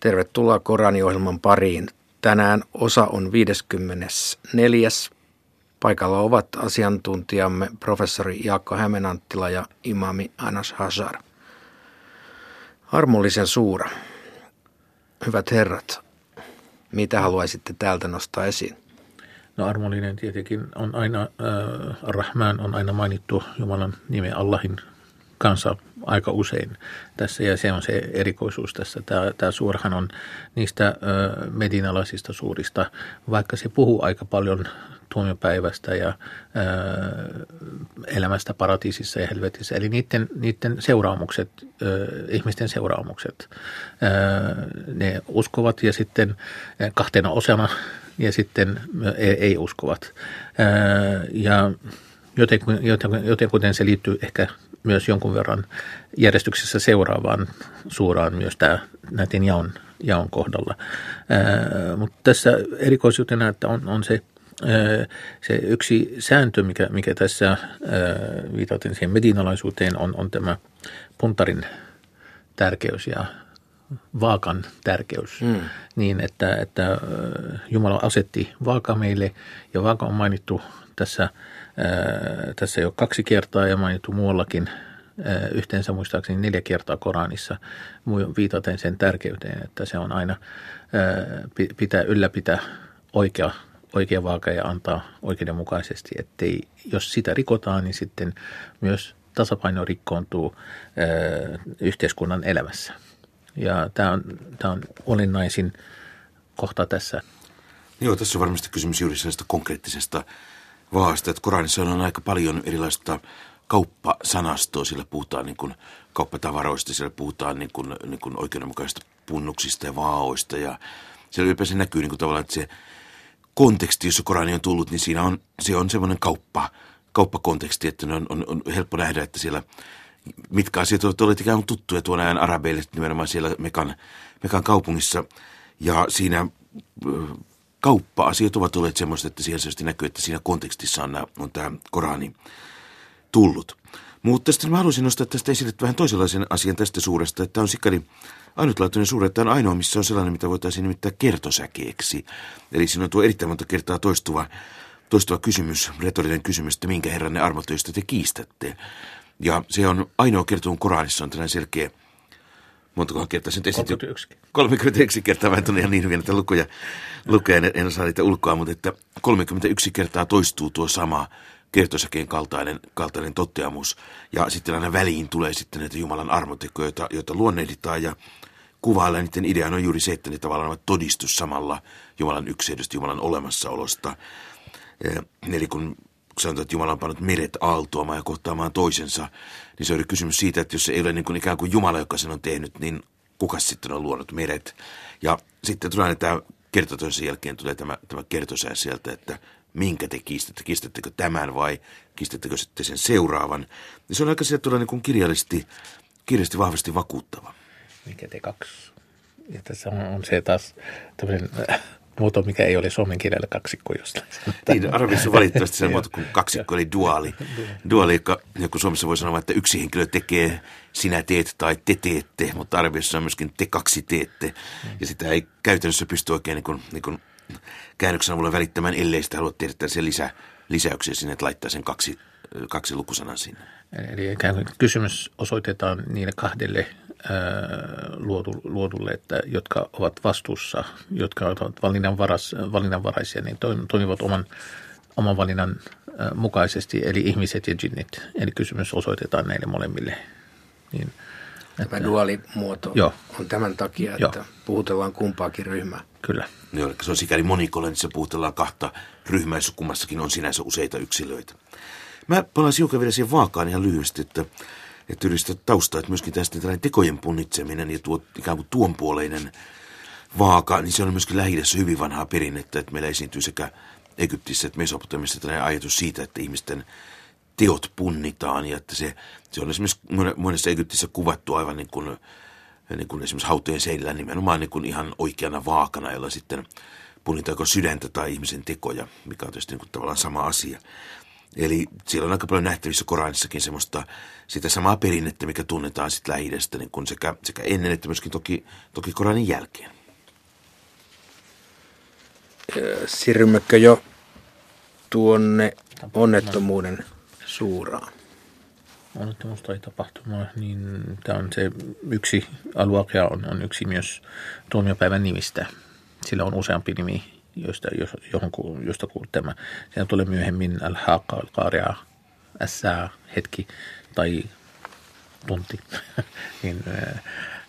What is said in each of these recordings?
Tervetuloa Koraniohjelman pariin. Tänään osa on 54. Paikalla ovat asiantuntijamme professori Jaakko Hämenanttila ja imami Anas Hazar. Armollisen suura. Hyvät herrat, mitä haluaisitte täältä nostaa esiin? No armollinen tietenkin on aina, äh, Rahman on aina mainittu Jumalan nimen Allahin kanssa aika usein tässä ja se on se erikoisuus tässä. Tämä, tämä suurahan on niistä medinalaisista suurista, vaikka se puhuu aika paljon tuomiopäivästä ja ää, elämästä paratiisissa ja helvetissä. Eli niiden, niiden seuraamukset, ää, ihmisten seuraamukset, ää, ne uskovat ja sitten kahtena osana ja sitten ei, ei uskovat. Ää, ja joten, kuten se liittyy ehkä myös jonkun verran järjestyksessä seuraavaan suuraan myös tämä, näiden jaon, jaon kohdalla. Ää, mutta tässä erikoisuutena, että on, on se se yksi sääntö, mikä, mikä tässä viitaten siihen medinalaisuuteen, on, on tämä puntarin tärkeys ja vaakan tärkeys. Mm. Niin, että, että Jumala asetti vaaka meille ja vaaka on mainittu tässä, tässä jo kaksi kertaa ja mainittu muuallakin yhteensä muistaakseni neljä kertaa Koranissa viitaten sen tärkeyteen, että se on aina pitää ylläpitää oikea oikea vaaka ja antaa oikeudenmukaisesti, ettei, jos sitä rikotaan, niin sitten myös tasapaino rikkoontuu yhteiskunnan elämässä. Ja tämä on, tämä on olennaisin kohta tässä. Joo, tässä on varmasti kysymys juuri sellaista konkreettisesta vaasta, että Koranissa on aika paljon erilaista kauppasanastoa, sillä puhutaan niin kuin kauppatavaroista, siellä puhutaan niin kuin, niin kuin oikeudenmukaisista punnuksista ja vaoista ja siellä ylipäänsä näkyy niin kuin tavallaan, että se konteksti, jossa Korani on tullut, niin siinä on, se on semmoinen kauppa, kauppakonteksti, että on, on, on helppo nähdä, että siellä mitkä asiat ovat olleet ikään kuin tuttuja tuon ajan arabeille, nimenomaan siellä Mekan, Mekan kaupungissa. Ja siinä kauppa-asiat ovat olleet semmoista, että siellä selvästi näkyy, että siinä kontekstissa on, on tämä Korani tullut. Mutta sitten mä haluaisin nostaa tästä esille vähän toisenlaisen asian tästä suuresta, että on sikäli ainutlaatuinen suuri, että on ainoa, missä on sellainen, mitä voitaisiin nimittää kertosäkeeksi. Eli siinä on tuo erittäin monta kertaa toistuva, toistuva kysymys, retorinen kysymys, että minkä herran ne armotöistä te kiistätte. Ja se on ainoa kertoon Koranissa on tällainen selkeä, montako kertaa sen esitti? 31. 31 kertaa, mä en tunne ihan niin hyvin näitä lukuja, lukea, en, en osaa niitä ulkoa, mutta että 31 kertaa toistuu tuo sama kertosäkeen kaltainen, kaltainen toteamus. Ja sitten aina väliin tulee sitten näitä Jumalan armotekoja, joita, joita luonnehditaan ja kuvailla niiden ideana on juuri se, että ne tavallaan ovat todistus samalla Jumalan ykseydestä, Jumalan olemassaolosta. Eli kun sanotaan, että Jumala on pannut meret aaltoamaan ja kohtaamaan toisensa, niin se on kysymys siitä, että jos se ei ole niin kuin ikään kuin Jumala, joka sen on tehnyt, niin kuka sitten on luonut meret? Ja sitten tulee tämä kertotoisen jälkeen tulee tämä, tämä kertosää sieltä, että minkä te kiistätte, kiistättekö tämän vai kiistättekö sitten sen seuraavan. Niin se on aika sieltä niin kuin kirjallisesti, kirjallisesti vahvasti vakuuttava. Mikä te kaksi? Ja tässä on, on se taas tämmöinen äh, muoto, mikä ei ole suomen kielellä kaksikko jostain. Niin, arvissa valitettavasti se muoto kuin kaksikko eli duaali. Duaali, joka, joku Suomessa voi sanoa, että yksi henkilö tekee, sinä teet tai te teette, mutta arviossa on myöskin te kaksi teette. Ja sitä ei käytännössä pysty oikein niin kuin, niin kuin käännöksen avulla välittämään, ellei sitä halua tehdä se lisä, lisäyksiä sinne, että laittaa sen kaksi, kaksi lukusanan sinne. Eli kysymys osoitetaan niille kahdelle luotu, luotulle, että, jotka ovat vastuussa, jotka ovat valinnanvaras, valinnanvaraisia, niin toimivat oman, oman valinnan mukaisesti, eli ihmiset ja jinnit. Eli kysymys osoitetaan näille molemmille. Niin, Tämä että, duaalimuoto joo. on tämän takia, että joo. puhutellaan kumpaakin ryhmää. Kyllä. Joo, se on sikäli monikollinen, että puhutellaan kahta ryhmää, jossa kummassakin on sinänsä useita yksilöitä. Mä palaan hiukan vielä siihen vaakaan ihan lyhyesti, että, että yhdistä taustaa, että myöskin tästä tällainen tekojen punnitseminen ja tuo ikään kuin tuonpuoleinen vaaka, niin se on myöskin lähi hyvin vanhaa perinnettä, että meillä esiintyy sekä Egyptissä että Mesopotamiassa tällainen ajatus siitä, että ihmisten teot punnitaan ja että se, se on esimerkiksi monessa Egyptissä kuvattu aivan niin kuin, niin kuin esimerkiksi hautojen seinillä nimenomaan niin kuin ihan oikeana vaakana, jolla sitten punnitaanko sydäntä tai ihmisen tekoja, mikä on tietysti niin kuin tavallaan sama asia. Eli siellä on aika paljon nähtävissä Koranissakin semmoista sitä samaa perinnettä, mikä tunnetaan sitten lähi niin kun sekä, sekä ennen että myöskin toki, toki Koranin jälkeen. Siirrymmekö jo tuonne onnettomuuden suuraan? onnettomuus tai tapahtuma, niin tämä on se yksi, aluakea on, on yksi myös tuomiopäivän nimistä. Sillä on useampi nimi, josta, johon, josta kuulut tämä. Siinä tulee myöhemmin al-haqqa, al-qari'a, ässää, hetki tai tunti. niin, äh,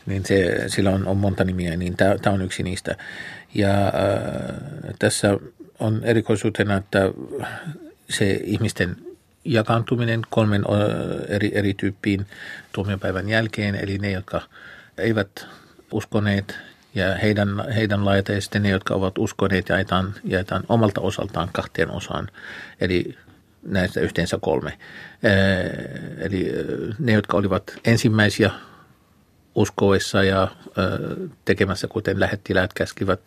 niin se, sillä on, on monta nimiä, niin tämä, on yksi niistä. Ja äh, tässä on erikoisuutena, että se ihmisten jakaantuminen kolmen eri, eri tyyppiin tuomiopäivän jälkeen, eli ne, jotka eivät uskoneet ja heidän, heidän sitten ne, jotka ovat uskoneet, jaetaan, jaetaan omalta osaltaan kahteen osaan, eli näistä yhteensä kolme. Eli ne, jotka olivat ensimmäisiä uskoessa ja tekemässä, kuten lähettiläät käskivät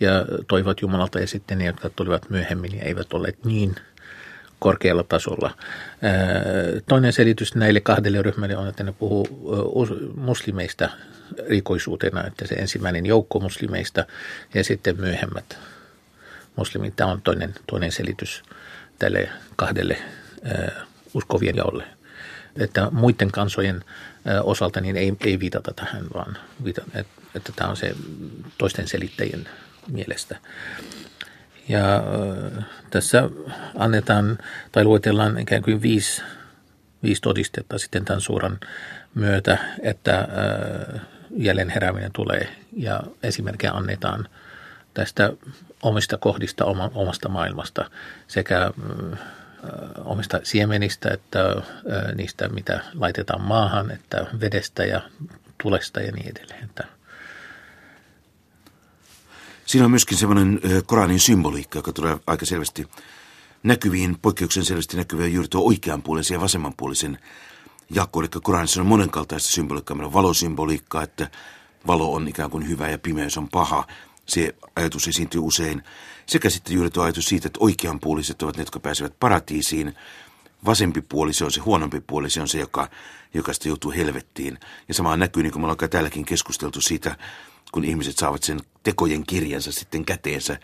ja toivat Jumalalta, ja sitten ne, jotka tulivat myöhemmin ja eivät olleet niin – korkealla tasolla. Toinen selitys näille kahdelle ryhmälle on, että ne puhuu muslimeista rikoisuutena, että se ensimmäinen joukko muslimeista ja sitten myöhemmät muslimit. Tämä on toinen, toinen selitys tälle kahdelle uskovien jaolle. Että muiden kansojen osalta niin ei, ei viitata tähän, vaan viitata, että, että tämä on se toisten selittäjien mielestä. Ja tässä annetaan tai luetellaan ikään kuin viisi, viisi todistetta sitten tämän suuran myötä, että jälleen herääminen tulee ja esimerkkejä annetaan tästä omista kohdista omasta maailmasta sekä omista siemenistä että niistä, mitä laitetaan maahan, että vedestä ja tulesta ja niin edelleen. Siinä on myöskin semmoinen Koranin symboliikka, joka tulee aika selvästi näkyviin, poikkeuksen selvästi näkyviin juuri tuo oikeanpuolisen ja vasemmanpuolisen jako. Eli Koranissa on monenkaltaista symboliikkaa. Meillä on valosymboliikkaa, että valo on ikään kuin hyvä ja pimeys on paha. Se ajatus esiintyy usein. Sekä sitten juuri tuo ajatus siitä, että oikeanpuoliset ovat ne, jotka pääsevät paratiisiin. Vasempi puoli, se on se huonompi puoli, se on se, joka, joka sitten joutuu helvettiin. Ja samaa näkyy, niin kuin me ollaan täälläkin keskusteltu siitä, kun ihmiset saavat sen tekojen kirjansa sitten käteensä,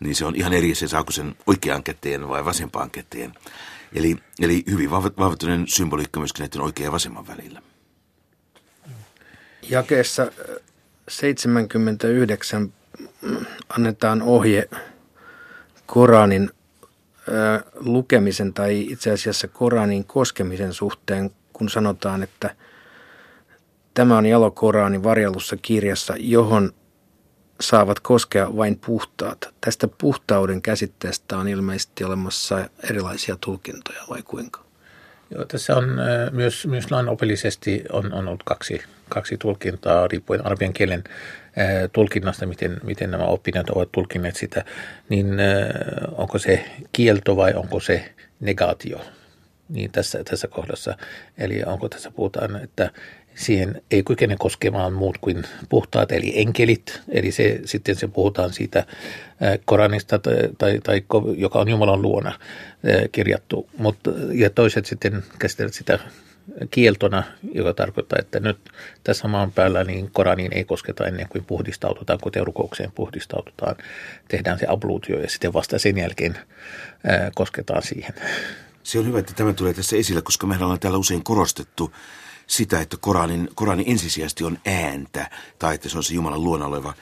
niin se on ihan eri se saako sen oikeaan käteen vai vasempaan käteen. Eli, eli hyvin vahvattuinen symboliikka myöskin näiden oikean ja vasemman välillä. Jakeessa 79 annetaan ohje Koranin lukemisen tai itse asiassa Koranin koskemisen suhteen, kun sanotaan, että – Tämä on jalo Koranin varjellussa kirjassa, johon saavat koskea vain puhtaat. Tästä puhtauden käsitteestä on ilmeisesti olemassa erilaisia tulkintoja, vai kuinka? Joo, tässä on myös, myös lainopillisesti on, on ollut kaksi, kaksi tulkintaa riippuen arabian kielen tulkinnasta, miten, miten nämä oppineet ovat tulkineet sitä, niin onko se kielto vai onko se negaatio niin tässä, tässä kohdassa. Eli onko tässä puhutaan, että siihen ei kykene koskemaan muut kuin puhtaat, eli enkelit. Eli se, sitten se puhutaan siitä Koranista, tai, tai, tai joka on Jumalan luona kirjattu. Mutta, ja toiset sitten käsitellään sitä kieltona, joka tarkoittaa, että nyt tässä maan päällä niin Koraniin ei kosketa ennen kuin puhdistaututaan, kuten rukoukseen puhdistaututaan. Tehdään se abluutio ja sitten vasta sen jälkeen ää, kosketaan siihen. Se on hyvä, että tämä tulee tässä esille, koska meillä on täällä usein korostettu sitä, että Koranin, Koranin ensisijaisesti on ääntä, tai että se on se Jumalan luona oleva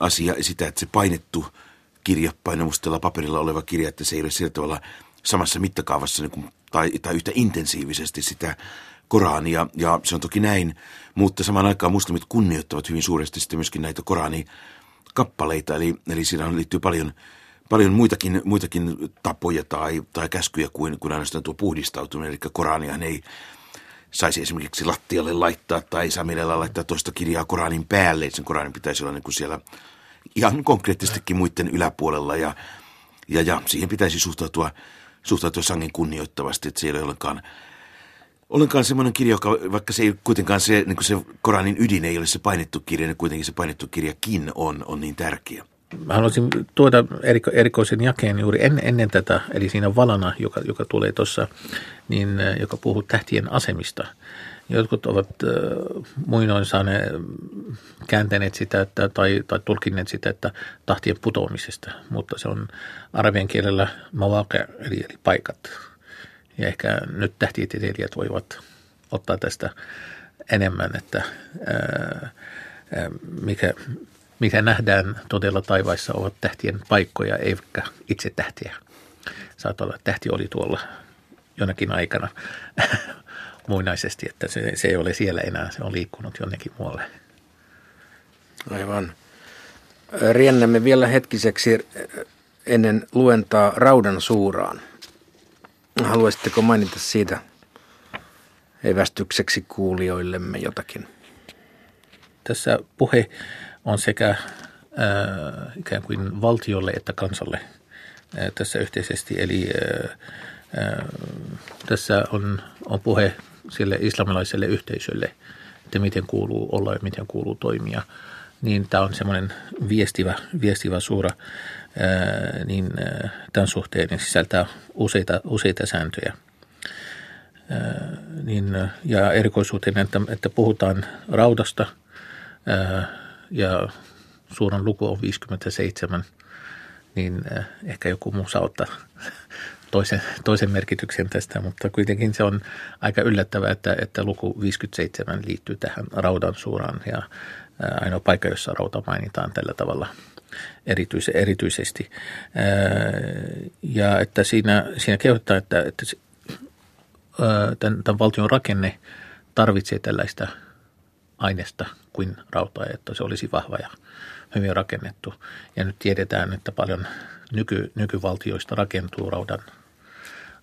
asia, sitä, että se painettu kirja, painamustella paperilla oleva kirja, että se ei ole sillä tavalla samassa mittakaavassa niin kuin, tai, tai yhtä intensiivisesti sitä Korania, ja se on toki näin, mutta samaan aikaan muslimit kunnioittavat hyvin suuresti sitten myöskin näitä Korani kappaleita, eli, eli siinä liittyy paljon, paljon muitakin, muitakin tapoja tai, tai käskyjä kuin, kuin ainoastaan tuo puhdistautuminen, eli Koraniahan ei saisi esimerkiksi lattialle laittaa tai ei saa millään laittaa toista kirjaa Koranin päälle. Sen Koranin pitäisi olla niin kuin siellä ihan konkreettisestikin muiden yläpuolella ja, ja, ja siihen pitäisi suhtautua, suhtautua sangen kunnioittavasti, että siellä ei ollenkaan, ollenkaan semmoinen kirja, joka, vaikka se ei kuitenkaan se, niin se Koranin ydin ei ole se painettu kirja, niin kuitenkin se painettu kirjakin on, on niin tärkeä. Haluaisin tuoda eriko, erikoisen jakeen juuri en, ennen tätä, eli siinä valana, joka, joka tulee tuossa, niin, joka puhuu tähtien asemista. Jotkut ovat äh, muinoin saaneet kääntäneet sitä että, tai, tai tulkinneet sitä, että tahtien putoamisesta, mutta se on arabian kielellä mawake, eli, eli paikat. Ja ehkä nyt tähtitieteilijät voivat ottaa tästä enemmän, että ää, mikä, mikä nähdään todella taivaissa ovat tähtien paikkoja, eivätkä itse tähtiä. Saattaa olla, että tähti oli tuolla jonakin aikana muinaisesti, että se, se ei ole siellä enää, se on liikkunut jonnekin muualle. Aivan. Riennämme vielä hetkiseksi ennen luentaa raudan suuraan. Haluaisitteko mainita siitä evästykseksi kuulijoillemme jotakin? Tässä puhe on sekä äh, ikään kuin valtiolle että kansalle tässä yhteisesti. Eli tässä on, on puhe sille islamilaiselle yhteisölle, että miten kuuluu olla ja miten kuuluu toimia. Niin tämä on semmoinen viestivä, viestivä suura, ää, niin ää, tämän suhteen niin sisältää useita, useita sääntöjä. Ää, niin, ja erikoisuuteen, että, että puhutaan raudasta ää, ja suuren luku on 57, niin ehkä joku muu saa ottaa toisen, toisen merkityksen tästä, mutta kuitenkin se on aika yllättävää, että, että luku 57 liittyy tähän raudan suuraan ja ainoa paikka, jossa rauta mainitaan tällä tavalla erityis, erityisesti. Ja että siinä, siinä kehottaa, että, että tämän, tämän valtion rakenne tarvitsee tällaista aineesta kuin rautaa, että se olisi vahva ja hyvin rakennettu. Ja nyt tiedetään, että paljon nyky, nykyvaltioista rakentuu raudan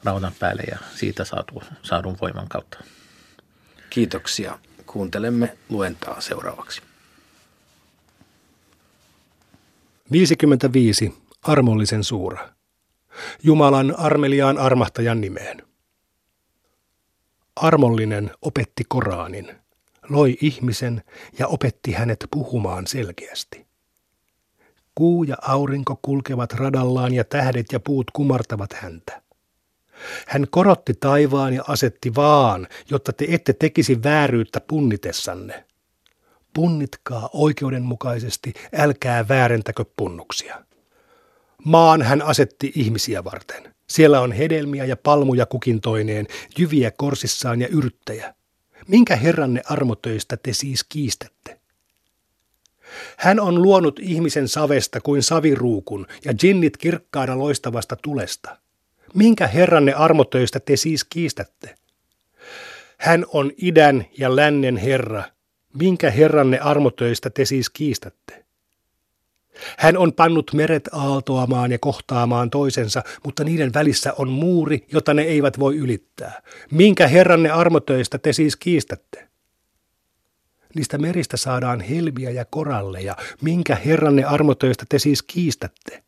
raudan päälle ja siitä saatu, saadun voiman kautta. Kiitoksia. Kuuntelemme luentaa seuraavaksi. 55. Armollisen suura. Jumalan armeliaan armahtajan nimeen. Armollinen opetti Koraanin, loi ihmisen ja opetti hänet puhumaan selkeästi. Kuu ja aurinko kulkevat radallaan ja tähdet ja puut kumartavat häntä. Hän korotti taivaan ja asetti vaan, jotta te ette tekisi vääryyttä punnitessanne. Punnitkaa oikeudenmukaisesti, älkää väärentäkö punnuksia. Maan hän asetti ihmisiä varten. Siellä on hedelmiä ja palmuja kukintoineen, jyviä korsissaan ja yrttejä. Minkä herranne armotöistä te siis kiistätte? Hän on luonut ihmisen savesta kuin saviruukun ja jinnit kirkkaada loistavasta tulesta – Minkä herranne armotöistä te siis kiistätte? Hän on idän ja lännen herra. Minkä herranne armotöistä te siis kiistätte? Hän on pannut meret aaltoamaan ja kohtaamaan toisensa, mutta niiden välissä on muuri, jota ne eivät voi ylittää. Minkä herranne armotöistä te siis kiistätte? Niistä meristä saadaan helmiä ja koralleja. Minkä herranne armotöistä te siis kiistätte?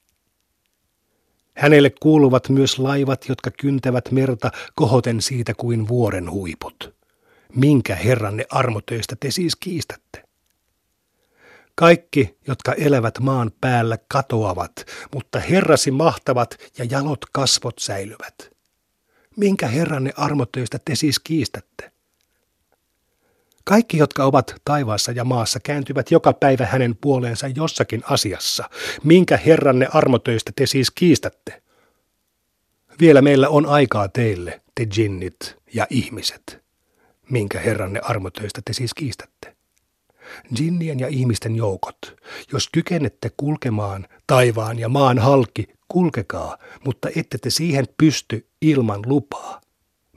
Hänelle kuuluvat myös laivat, jotka kyntävät merta kohoten siitä kuin vuoren huiput. Minkä herranne armotöistä te siis kiistätte? Kaikki, jotka elävät maan päällä, katoavat, mutta herrasi mahtavat ja jalot kasvot säilyvät. Minkä herranne armotöistä te siis kiistätte? Kaikki, jotka ovat taivaassa ja maassa, kääntyvät joka päivä hänen puoleensa jossakin asiassa. Minkä herranne armotöistä te siis kiistätte? Vielä meillä on aikaa teille, te jinnit ja ihmiset. Minkä herranne armotöistä te siis kiistätte? Jinnien ja ihmisten joukot, jos kykenette kulkemaan taivaan ja maan halki, kulkekaa, mutta ette te siihen pysty ilman lupaa.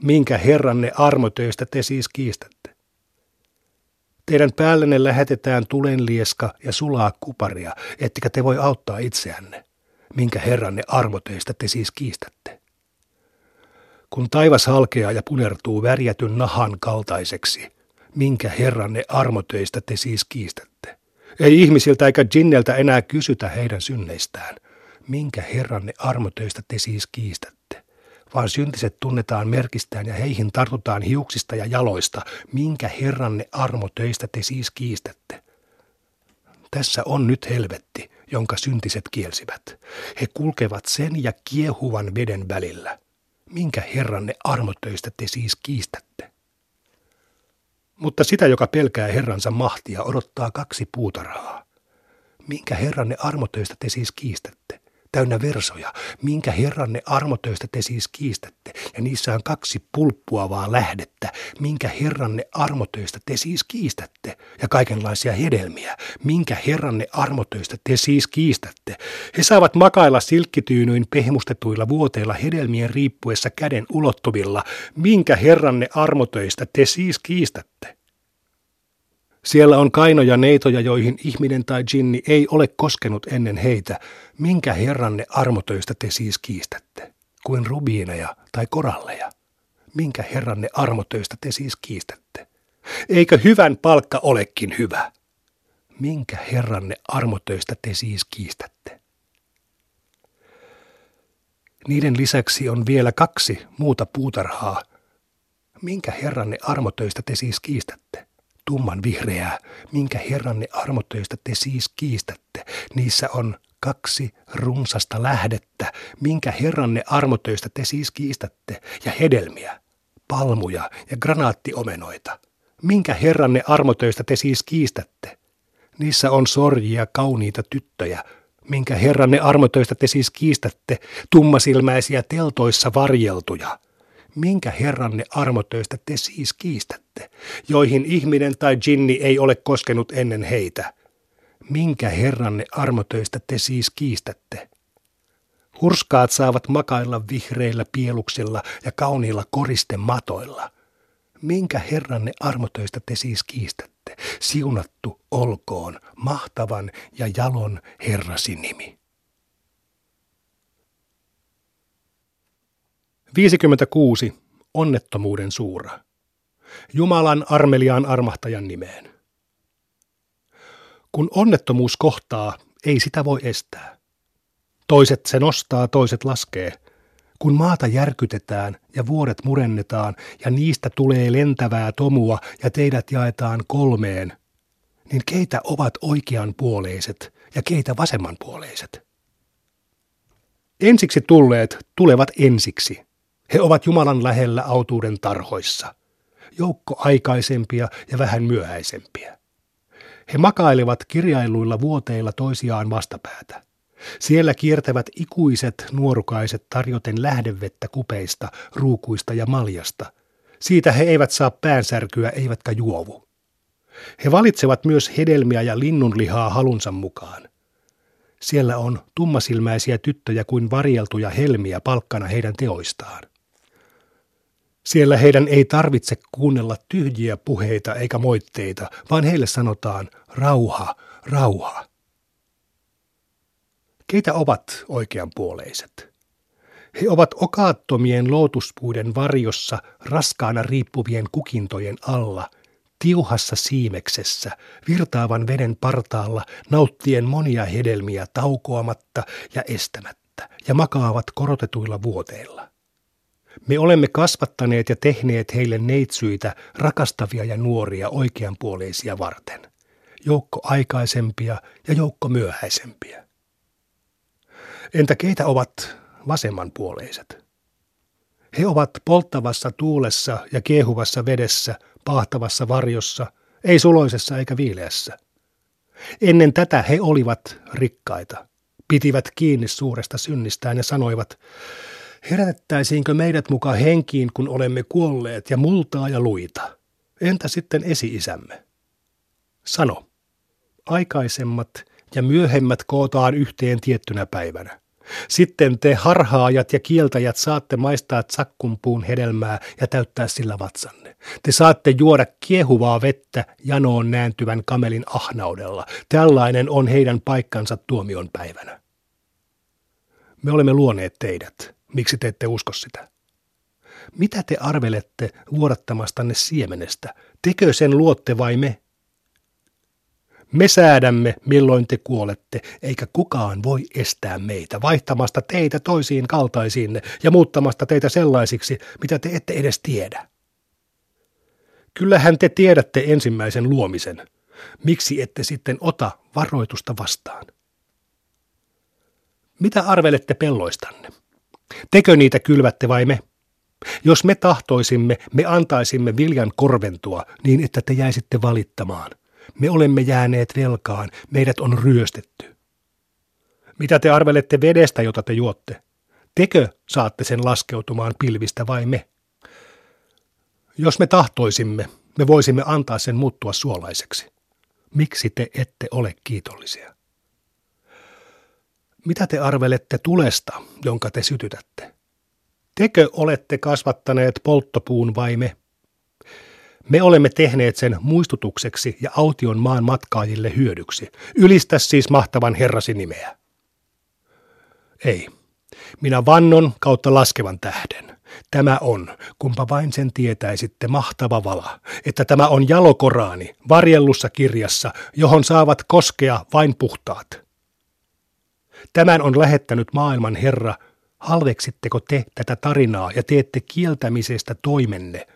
Minkä herranne armotöistä te siis kiistätte? Teidän päällenne lähetetään tulenlieska ja sulaa kuparia, ettekä te voi auttaa itseänne. Minkä herranne armoteista te siis kiistätte? Kun taivas halkeaa ja punertuu värjätyn nahan kaltaiseksi, minkä herranne armoteista te siis kiistätte? Ei ihmisiltä eikä jinneltä enää kysytä heidän synneistään. Minkä herranne armotöistä te siis kiistätte? vaan syntiset tunnetaan merkistään ja heihin tartutaan hiuksista ja jaloista. Minkä herranne armo töistä te siis kiistätte? Tässä on nyt helvetti, jonka syntiset kielsivät. He kulkevat sen ja kiehuvan veden välillä. Minkä herranne armotöistä te siis kiistätte? Mutta sitä, joka pelkää herransa mahtia, odottaa kaksi puutarhaa. Minkä herranne armotöistä te siis kiistätte? Täynnä versoja, minkä herranne armotöistä te siis kiistätte, ja niissä on kaksi pulppuavaa lähdettä, minkä herranne armotöistä te siis kiistätte, ja kaikenlaisia hedelmiä, minkä herranne armotöistä te siis kiistätte. He saavat makailla silkkityynyin pehmustetuilla vuoteilla hedelmien riippuessa käden ulottuvilla, minkä herranne armotöistä te siis kiistätte. Siellä on kainoja neitoja, joihin ihminen tai jinni ei ole koskenut ennen heitä. Minkä herranne armotöistä te siis kiistätte? Kuin rubiineja tai koralleja? Minkä herranne armotöistä te siis kiistätte? Eikö hyvän palkka olekin hyvä? Minkä herranne armotöistä te siis kiistätte? Niiden lisäksi on vielä kaksi muuta puutarhaa. Minkä herranne armotöistä te siis kiistätte? Tumman vihreää, minkä herranne armotöistä te siis kiistätte. Niissä on kaksi runsasta lähdettä, minkä herranne armotöistä te siis kiistätte, ja hedelmiä, palmuja ja granaattiomenoita. Minkä herranne armotöistä te siis kiistätte? Niissä on sorjia kauniita tyttöjä, minkä herranne armotöistä te siis kiistätte, tummasilmäisiä teltoissa varjeltuja – minkä herranne armotöistä te siis kiistätte, joihin ihminen tai jinni ei ole koskenut ennen heitä? Minkä herranne armotöistä te siis kiistätte? Hurskaat saavat makailla vihreillä pieluksilla ja kauniilla koristematoilla. Minkä herranne armotöistä te siis kiistätte? Siunattu olkoon mahtavan ja jalon herrasi nimi. 56. Onnettomuuden suura. Jumalan armeliaan armahtajan nimeen. Kun onnettomuus kohtaa, ei sitä voi estää. Toiset se nostaa, toiset laskee. Kun maata järkytetään ja vuoret murennetaan ja niistä tulee lentävää tomua ja teidät jaetaan kolmeen, niin keitä ovat oikeanpuoleiset ja keitä vasemmanpuoleiset? Ensiksi tulleet tulevat ensiksi. He ovat Jumalan lähellä autuuden tarhoissa, joukko aikaisempia ja vähän myöhäisempiä. He makailevat kirjailuilla vuoteilla toisiaan vastapäätä. Siellä kiertävät ikuiset nuorukaiset tarjoten lähdevettä kupeista, ruukuista ja maljasta. Siitä he eivät saa päänsärkyä eivätkä juovu. He valitsevat myös hedelmiä ja linnunlihaa halunsa mukaan. Siellä on tummasilmäisiä tyttöjä kuin varjeltuja helmiä palkkana heidän teoistaan. Siellä heidän ei tarvitse kuunnella tyhjiä puheita eikä moitteita, vaan heille sanotaan rauha, rauha. Keitä ovat oikeanpuoleiset? He ovat okaattomien lootuspuiden varjossa raskaana riippuvien kukintojen alla, tiuhassa siimeksessä, virtaavan veden partaalla, nauttien monia hedelmiä taukoamatta ja estämättä, ja makaavat korotetuilla vuoteilla. Me olemme kasvattaneet ja tehneet heille neitsyitä, rakastavia ja nuoria oikeanpuoleisia varten. Joukko aikaisempia ja joukko myöhäisempiä. Entä keitä ovat vasemmanpuoleiset? He ovat polttavassa tuulessa ja kiehuvassa vedessä, pahtavassa varjossa, ei suloisessa eikä viileässä. Ennen tätä he olivat rikkaita, pitivät kiinni suuresta synnistään ja sanoivat, Herätettäisiinkö meidät mukaan henkiin, kun olemme kuolleet ja multaa ja luita? Entä sitten esi-isämme? Sano, aikaisemmat ja myöhemmät kootaan yhteen tiettynä päivänä. Sitten te harhaajat ja kieltäjät saatte maistaa tsakkunpuun hedelmää ja täyttää sillä vatsanne. Te saatte juoda kiehuvaa vettä janoon nääntyvän kamelin ahnaudella. Tällainen on heidän paikkansa tuomion päivänä. Me olemme luoneet teidät. Miksi te ette usko sitä? Mitä te arvelette vuodattamastanne siemenestä? Tekö sen luotte vai me? Me säädämme, milloin te kuolette, eikä kukaan voi estää meitä vaihtamasta teitä toisiin kaltaisiinne ja muuttamasta teitä sellaisiksi, mitä te ette edes tiedä. Kyllähän te tiedätte ensimmäisen luomisen. Miksi ette sitten ota varoitusta vastaan? Mitä arvelette pelloistanne? Tekö niitä kylvätte vai me? Jos me tahtoisimme, me antaisimme viljan korventua niin, että te jäisitte valittamaan. Me olemme jääneet velkaan, meidät on ryöstetty. Mitä te arvelette vedestä, jota te juotte? Tekö saatte sen laskeutumaan pilvistä vai me? Jos me tahtoisimme, me voisimme antaa sen muuttua suolaiseksi. Miksi te ette ole kiitollisia? Mitä te arvelette tulesta, jonka te sytytätte? Tekö olette kasvattaneet polttopuun vai me? Me olemme tehneet sen muistutukseksi ja aution maan matkaajille hyödyksi. Ylistä siis mahtavan herrasi nimeä. Ei. Minä vannon kautta laskevan tähden. Tämä on, kumpa vain sen tietäisitte, mahtava vala, että tämä on jalokoraani varjellussa kirjassa, johon saavat koskea vain puhtaat. Tämän on lähettänyt maailman Herra, halveksitteko te tätä tarinaa ja teette kieltämisestä toimenne?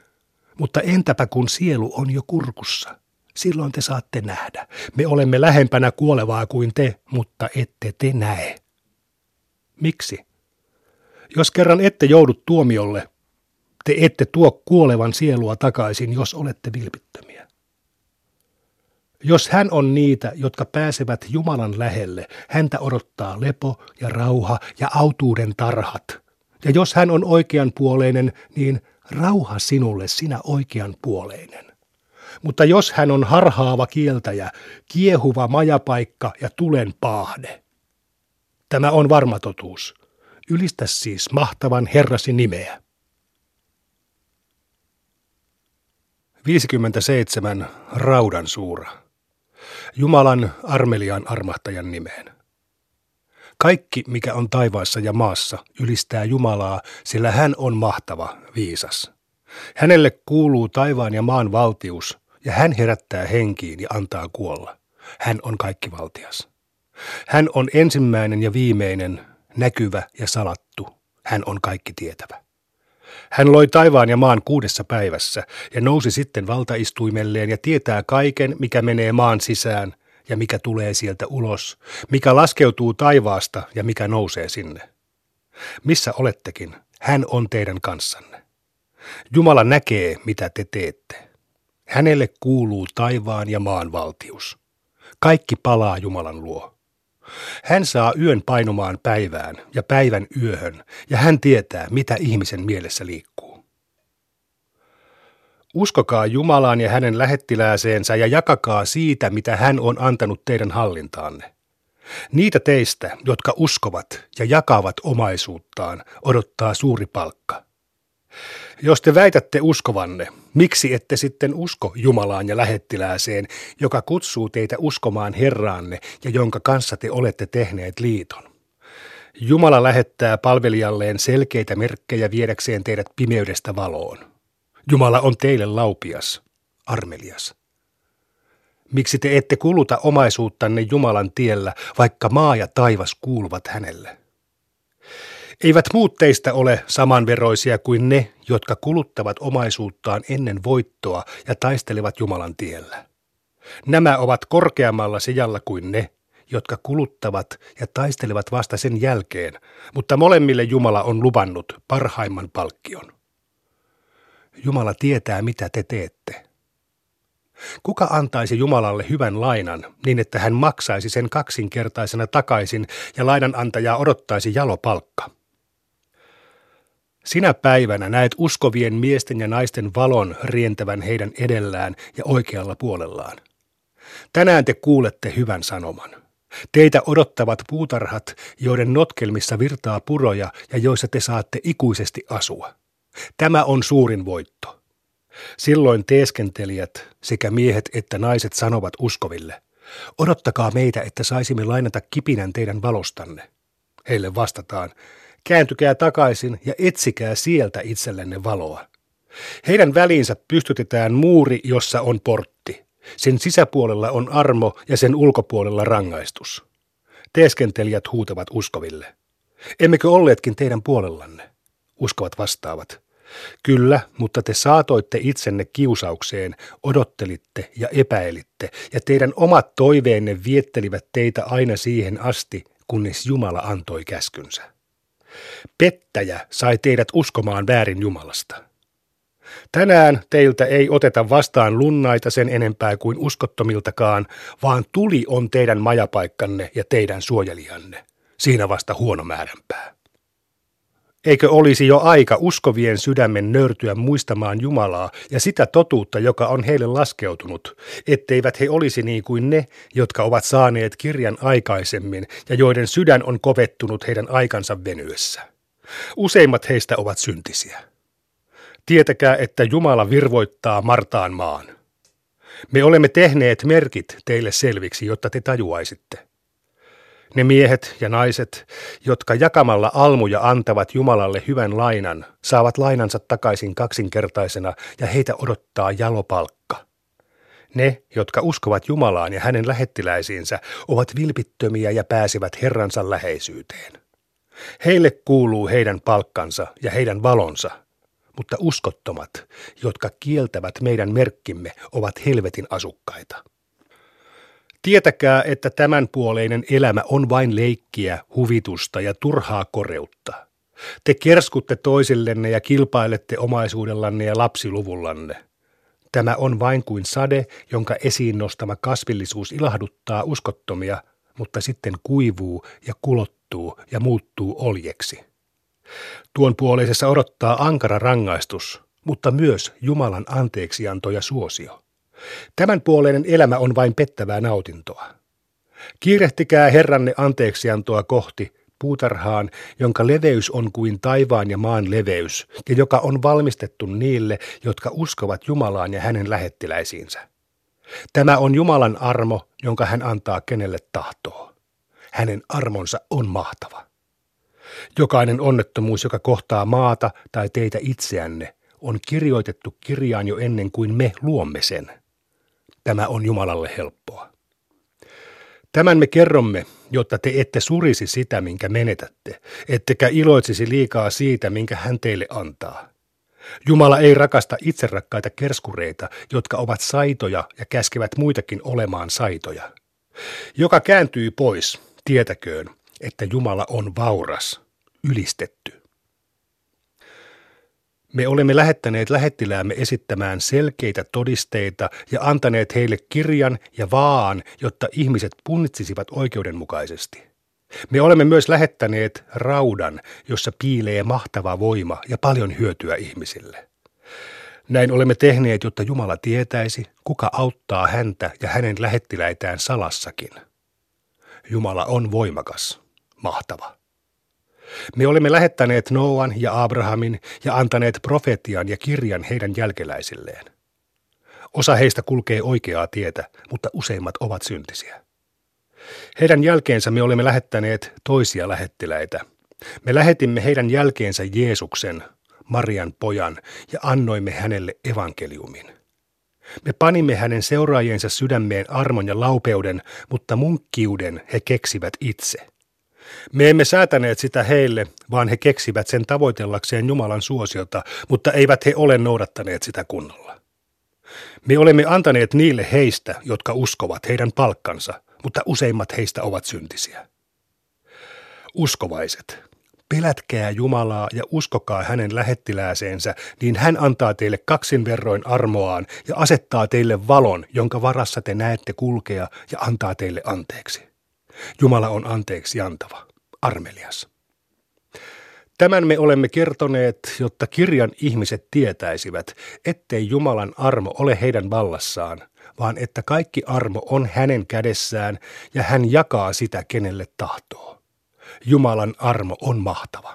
Mutta entäpä kun sielu on jo kurkussa? Silloin te saatte nähdä. Me olemme lähempänä kuolevaa kuin te, mutta ette te näe. Miksi? Jos kerran ette joudu tuomiolle, te ette tuo kuolevan sielua takaisin, jos olette vilpittömiä. Jos hän on niitä, jotka pääsevät Jumalan lähelle, häntä odottaa lepo ja rauha ja autuuden tarhat. Ja jos hän on oikeanpuoleinen, niin rauha sinulle sinä oikeanpuoleinen. Mutta jos hän on harhaava kieltäjä, kiehuva majapaikka ja tulen paahde. Tämä on varma totuus. Ylistä siis mahtavan Herrasi nimeä. 57. Raudan suura. Jumalan armelian armahtajan nimeen. Kaikki, mikä on taivaassa ja maassa, ylistää Jumalaa, sillä hän on mahtava, viisas. Hänelle kuuluu taivaan ja maan valtius, ja hän herättää henkiin ja antaa kuolla. Hän on kaikki valtias. Hän on ensimmäinen ja viimeinen, näkyvä ja salattu. Hän on kaikki tietävä. Hän loi taivaan ja maan kuudessa päivässä ja nousi sitten valtaistuimelleen ja tietää kaiken, mikä menee maan sisään ja mikä tulee sieltä ulos, mikä laskeutuu taivaasta ja mikä nousee sinne. Missä olettekin, hän on teidän kanssanne. Jumala näkee, mitä te teette. Hänelle kuuluu taivaan ja maan valtius. Kaikki palaa Jumalan luo. Hän saa yön painumaan päivään ja päivän yöhön, ja hän tietää, mitä ihmisen mielessä liikkuu. Uskokaa Jumalaan ja hänen lähettilääseensä ja jakakaa siitä, mitä hän on antanut teidän hallintaanne. Niitä teistä, jotka uskovat ja jakavat omaisuuttaan, odottaa suuri palkka. Jos te väitätte uskovanne, miksi ette sitten usko Jumalaan ja lähettilääseen, joka kutsuu teitä uskomaan Herraanne ja jonka kanssa te olette tehneet liiton? Jumala lähettää palvelijalleen selkeitä merkkejä viedäkseen teidät pimeydestä valoon. Jumala on teille laupias, armelias. Miksi te ette kuluta omaisuuttanne Jumalan tiellä, vaikka maa ja taivas kuuluvat hänelle? Eivät muut teistä ole samanveroisia kuin ne, jotka kuluttavat omaisuuttaan ennen voittoa ja taistelevat Jumalan tiellä. Nämä ovat korkeammalla sijalla kuin ne, jotka kuluttavat ja taistelevat vasta sen jälkeen, mutta molemmille Jumala on luvannut parhaimman palkkion. Jumala tietää, mitä te teette. Kuka antaisi Jumalalle hyvän lainan niin, että hän maksaisi sen kaksinkertaisena takaisin ja lainanantajaa odottaisi jalopalkka? Sinä päivänä näet uskovien miesten ja naisten valon rientävän heidän edellään ja oikealla puolellaan. Tänään te kuulette hyvän sanoman. Teitä odottavat puutarhat, joiden notkelmissa virtaa puroja ja joissa te saatte ikuisesti asua. Tämä on suurin voitto. Silloin teeskentelijät, sekä miehet että naiset sanovat uskoville, odottakaa meitä, että saisimme lainata kipinän teidän valostanne. Heille vastataan, Kääntykää takaisin ja etsikää sieltä itsellenne valoa. Heidän väliinsä pystytetään muuri, jossa on portti. Sen sisäpuolella on armo ja sen ulkopuolella rangaistus. Teeskentelijät huutavat uskoville. Emmekö olleetkin teidän puolellanne? Uskovat vastaavat. Kyllä, mutta te saatoitte itsenne kiusaukseen, odottelitte ja epäilitte, ja teidän omat toiveenne viettelivät teitä aina siihen asti, kunnes Jumala antoi käskynsä. Pettäjä sai teidät uskomaan väärin Jumalasta. Tänään teiltä ei oteta vastaan lunnaita sen enempää kuin uskottomiltakaan, vaan tuli on teidän majapaikkanne ja teidän suojelijanne. Siinä vasta huono määränpää. Eikö olisi jo aika uskovien sydämen nörtyä muistamaan Jumalaa ja sitä totuutta, joka on heille laskeutunut, etteivät he olisi niin kuin ne, jotka ovat saaneet kirjan aikaisemmin ja joiden sydän on kovettunut heidän aikansa venyessä. Useimmat heistä ovat syntisiä. Tietäkää, että Jumala virvoittaa Martaan maan. Me olemme tehneet merkit teille selviksi, jotta te tajuaisitte. Ne miehet ja naiset, jotka jakamalla almuja antavat Jumalalle hyvän lainan, saavat lainansa takaisin kaksinkertaisena ja heitä odottaa jalopalkka. Ne, jotka uskovat Jumalaan ja hänen lähettiläisiinsä, ovat vilpittömiä ja pääsevät Herransa läheisyyteen. Heille kuuluu heidän palkkansa ja heidän valonsa, mutta uskottomat, jotka kieltävät meidän merkkimme, ovat helvetin asukkaita. Tietäkää, että tämänpuoleinen elämä on vain leikkiä, huvitusta ja turhaa koreutta. Te kerskutte toisillenne ja kilpailette omaisuudellanne ja lapsiluvullanne. Tämä on vain kuin sade, jonka esiin nostama kasvillisuus ilahduttaa uskottomia, mutta sitten kuivuu ja kulottuu ja muuttuu oljeksi. Tuon puoleisessa odottaa ankara rangaistus, mutta myös Jumalan anteeksianto ja suosio. Tämän puoleinen elämä on vain pettävää nautintoa. Kiirehtikää Herranne anteeksiantoa kohti puutarhaan, jonka leveys on kuin taivaan ja maan leveys, ja joka on valmistettu niille, jotka uskovat Jumalaan ja hänen lähettiläisiinsä. Tämä on Jumalan armo, jonka hän antaa kenelle tahtoo. Hänen armonsa on mahtava. Jokainen onnettomuus, joka kohtaa maata tai teitä itseänne, on kirjoitettu kirjaan jo ennen kuin me luomme sen. Tämä on Jumalalle helppoa. Tämän me kerromme, jotta te ette surisi sitä, minkä menetätte, ettekä iloitsisi liikaa siitä, minkä hän teille antaa. Jumala ei rakasta itserakkaita kerskureita, jotka ovat saitoja ja käskevät muitakin olemaan saitoja. Joka kääntyy pois, tietäköön, että Jumala on vauras, ylistetty. Me olemme lähettäneet lähettiläämme esittämään selkeitä todisteita ja antaneet heille kirjan ja vaan, jotta ihmiset punnitsisivat oikeudenmukaisesti. Me olemme myös lähettäneet raudan, jossa piilee mahtava voima ja paljon hyötyä ihmisille. Näin olemme tehneet, jotta Jumala tietäisi, kuka auttaa häntä ja hänen lähettiläitään salassakin. Jumala on voimakas, mahtava. Me olemme lähettäneet Noan ja Abrahamin ja antaneet profetian ja kirjan heidän jälkeläisilleen. Osa heistä kulkee oikeaa tietä, mutta useimmat ovat syntisiä. Heidän jälkeensä me olemme lähettäneet toisia lähettiläitä. Me lähetimme heidän jälkeensä Jeesuksen, Marian pojan, ja annoimme hänelle evankeliumin. Me panimme hänen seuraajiensa sydämeen armon ja laupeuden, mutta munkkiuden he keksivät itse – me emme säätäneet sitä heille, vaan he keksivät sen tavoitellakseen Jumalan suosiota, mutta eivät he ole noudattaneet sitä kunnolla. Me olemme antaneet niille heistä, jotka uskovat heidän palkkansa, mutta useimmat heistä ovat syntisiä. Uskovaiset, pelätkää Jumalaa ja uskokaa hänen lähettilääseensä, niin hän antaa teille kaksin verroin armoaan ja asettaa teille valon, jonka varassa te näette kulkea ja antaa teille anteeksi. Jumala on anteeksi antava, armelias. Tämän me olemme kertoneet, jotta kirjan ihmiset tietäisivät, ettei Jumalan armo ole heidän vallassaan, vaan että kaikki armo on hänen kädessään ja hän jakaa sitä kenelle tahtoo. Jumalan armo on mahtava.